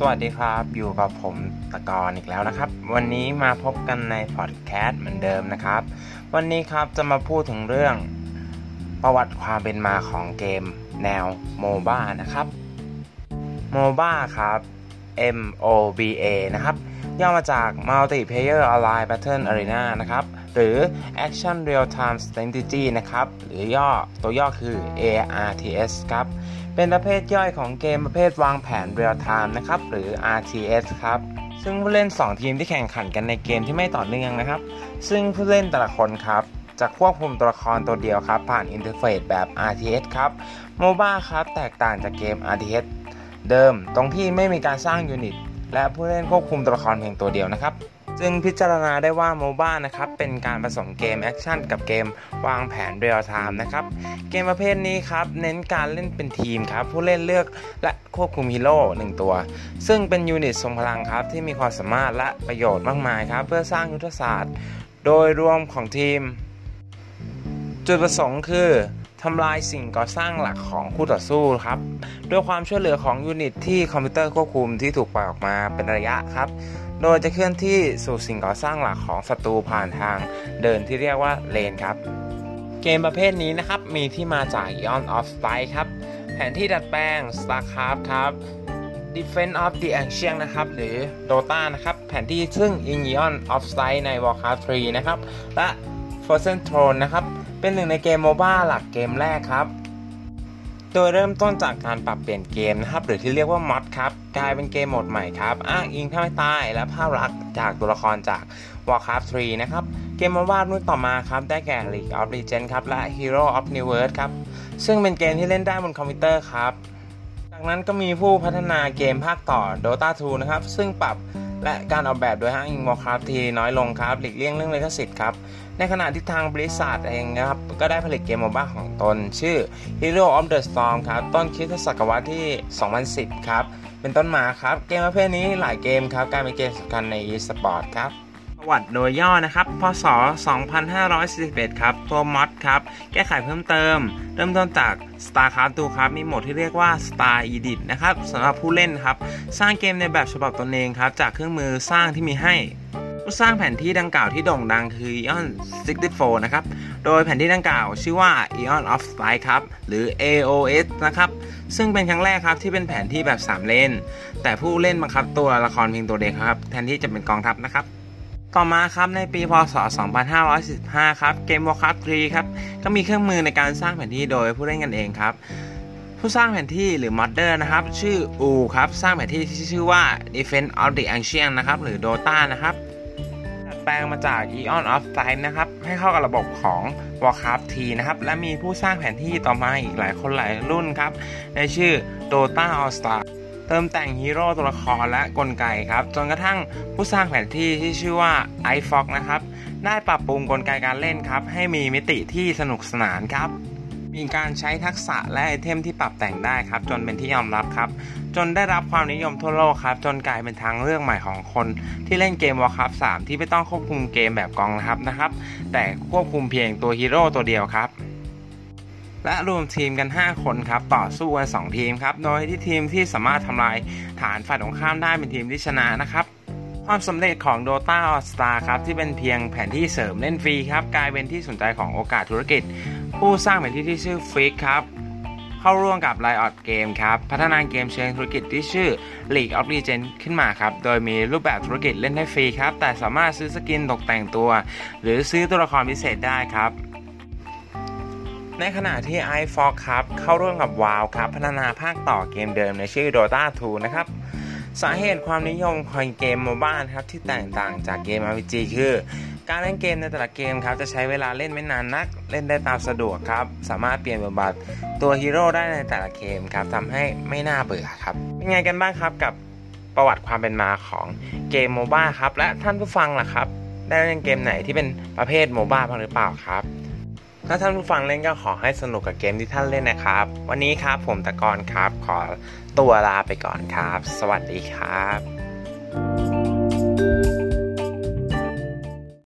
สวัสดีครับ อยู่กับผมตะกอนอีกแล้วนะครับ วันนี้มาพบกันในพอดแคสต์เหมือนเดิมนะครับ วันนี้ครับจะมาพูดถึงเรื่องประวัติความเป็นมาของเกมแนวโมบ้านะครับโมบ้าครับ M O B A นะครับ ย่อมาจาก Multiplayer Online Battle Arena นะครับ หรือ Action Real Time Strategy นะครับ หรือย่อตัวย่อคือ ARTS ครับ เป็นประเภทย่อยของเกมประเภทวางแผน Real Time นะครับ หรือ RTS ครับ ซึ่งผู้เล่น 2 ทีมที่แข่งขันกันในเกมที่ไม่ต่อเนื่องนะครับ ซึ่งผู้เล่นแต่ละคนครับจะควบคุมตัวละครตัวเดียวครับ ผ่านอินเทอร์เฟซแบบ RTS ครับ MOBA ครับ แตกต่างจากเกม RTS เดิม ตรงที่ไม่มีการสร้างยูนิต และผู้เล่นควบคุมตัวละครเพียงตัวเดียวนะครับ จึงพิจารณาได้ว่า MOBA นะครับเป็นการผสมเกมแอคชั่นกับเกมวางแผนเรียลไทม์นะครับเกมประเภทนี้ครับเน้นการเล่นเป็นทีมครับผู้เล่นเลือกและควบคุมฮีโร่หนึ่งตัว ซึ่งเป็นยูนิตทรงพลังครับที่มีความสามารถและประโยชน์มากมายครับเพื่อสร้างยุทธศาสตร์ โดยรวมของทีม จุดประสงค์คือทำลายสิ่งก่อสร้างหลักของคู่ต่อสู้ครับด้วยความช่วยเหลือของยูนิตที่คอมพิวเตอร์ควบคุมที่ถูกปล่อยออกมาเป็นระยะครับ โดยจะเคลื่อนที่สู่สิ่งก่อสร้างหลักของศัตรูผ่านทางเดินที่เรียกว่าเลนครับ เกมประเภทนี้นะครับ มีที่มาจาก Eon of Light ครับ แผนที่ดัดแปลง StarCraft ครับ Defense of the Ancient นะครับ หรือ Dota นะครับ แผนที่ซึ่ง in Eon of Light ใน Warcraft 3 นะครับ และ Frozen Throne นะครับ เป็นหนึ่งในเกมโมบ้าหลักเกมแรกครับ โดยเริ่มต้นจากการปรับเปลี่ยนเกมนะครับ หรือที่เรียกว่ามอดครับ กลายเป็นเกมโหมดใหม่ครับอ้างอิงท่าไม่ตายและภาพลักษณ์จากตัวละครจาก Warcraft 3 นะครับ เกมมบ้าดรุ่นต่อมาครับ ได้แก่ League of Legends ครับ และ Hero of New World ครับ ซึ่งเป็นเกมที่เล่นได้บนคอมพิวเตอร์ครับ จากนั้นก็มีผู้พัฒนาเกมภาคต่อ Dota 2 นะครับ ซึ่งปรับและการออกแบบโดยห้างอิง Warcraft ทีน้อยลงครับ หลีกเลี่ยงเรื่องลิขสิทธิ์ครับ ในขณะที่ทางบริษัทเองนะครับ ก็ได้ผลิตเกมโมบ้าของตน ชื่อ Hero of the Storm ครับ ต้นคริสตศตวรรษที่ 2010 ครับ เป็นต้นมาครับ เกมประเภทนี้หลายเกมครับกลายเป็นเกมสำคัญใน e-sport ครับประวัติโดยย่อนะครับ พศ 2541 ครับ ตัวมอดครับ แก้ไขเพิ่มเติม เริ่มต้นจาก StarCraft 2ครับ มีโหมดที่เรียกว่า Star Edit นะครับสำหรับผู้เล่นครับ สร้างเกมในแบบฉบับตนเองครับ จากเครื่องมือสร้างที่มีให้ ผู้สร้างแผนที่ดังกล่าวที่โด่งดังคือ Eon 64 นะครับ โดยแผนที่ดังกล่าวชื่อว่า Eon of Light ครับ หรือ AOS นะครับ ซึ่งเป็นครั้งแรกครับที่เป็นแผนที่แบบ 3 เลน แต่ผู้เล่นบังคับตัวละครเพียงตัวเดียวครับ แทนที่จะเป็นกองทัพนะครับต่อมาครับในปีพศ 2515 ครับเกม Warcraft 3 ครับ ก็มีเครื่องมือในการสร้างแผนที่โดยผู้เล่นกันเองครับ ผู้สร้างแผนที่หรือมอดเดอร์นะครับ ชื่ออูครับ สร้างแผนที่ที่ชื่อว่า Defense of the Ancient นะครับ หรือ Dota นะครับ แปลงมาจาก Eon of Time นะครับ ให้เข้ากับระบบของ Warcraft T นะครับ และมีผู้สร้างแผนที่ต่อมาอีกหลายคนหลายรุ่นครับ ในชื่อ Dota All Star เติมแต่งฮีโร่ตัวละครและกลไกครับ จนกระทั่งผู้สร้างแผนที่ที่ชื่อว่า i f o x นะครับ ได้ปรับปรุงกลไกการเล่นครับ ให้มีมิติที่สนุกสนานครับ มีการใช้ทักษะและไอเทมที่ปรับแต่งได้ครับ จนเป็นที่ยอมรับครับ จนได้รับความนิยมทั่วโลกครับ จนกลายเป็นทางเลือกใหม่ของคน ที่เล่นเกม Warcraft 3ที่ไม่ต้องควบคุมเกมแบบกองทัพนะครับ แต่ควบคุมเพียงตัวฮีโร่ตัวเดียวครับและรวมทีมกัน 5 คนครับต่อสู้กัน 2 ทีมครับ โดยที่ทีมที่สามารถทำลายฐานฝ่ายตรงข้ามได้เป็นทีมที่ชนะนะครับ ความสำเร็จของ Dota All Star ครับ ที่เป็นเพียงแผนที่เสริมเล่นฟรีครับ กลายเป็นที่สนใจของโอกาสธุรกิจ ผู้สร้างแผนที่ที่ชื่อ f i x ครับ เข้าร่วมกับ Riot Games ครับ พัฒนาเกมเชิงธุรกิจที่ชื่อ League of Legends ขึ้นมาครับ โดยมีรูปแบบธุรกิจเล่นได้ฟรีครับ แต่สามารถซื้อสกินตกแต่งตัว หรือซื้อตัวละครพิเศษได้ครับในขณะที่ i f o x ครับ เข้าร่วมกับ WoW ครับ พัฒนาภาคต่อเกมเดิมในชื่อ Dota 2 นะครับ สาเหตุความนิยมของเกมโมบ้าครับที่แตกต่างจากเกม RPG คือ การเล่นเกมในแต่ละเกมครับจะใช้เวลาเล่นไม่นานนัก เล่นได้ตามสะดวกครับ สามารถเปลี่ยนบทบาทตัวฮีโร่ได้ในแต่ละเกมครับทำให้ไม่น่าเบื่อครับเป็นไงกันบ้างครับกับประวัติความเป็นมาของเกมโมบ้าครับและท่านผู้ฟังล่ะครับ ได้เล่นเกมไหนที่เป็นประเภทโมบ้าบ้างหรือเปล่าครับ ถ้าท่านผู้ฟังเล่นก็ขอให้สนุกกับเกมที่ท่านเล่นนะครับ วันนี้ครับผมตะกอนครับ ขอตัวลาไปก่อนครับ สวัสดีครับ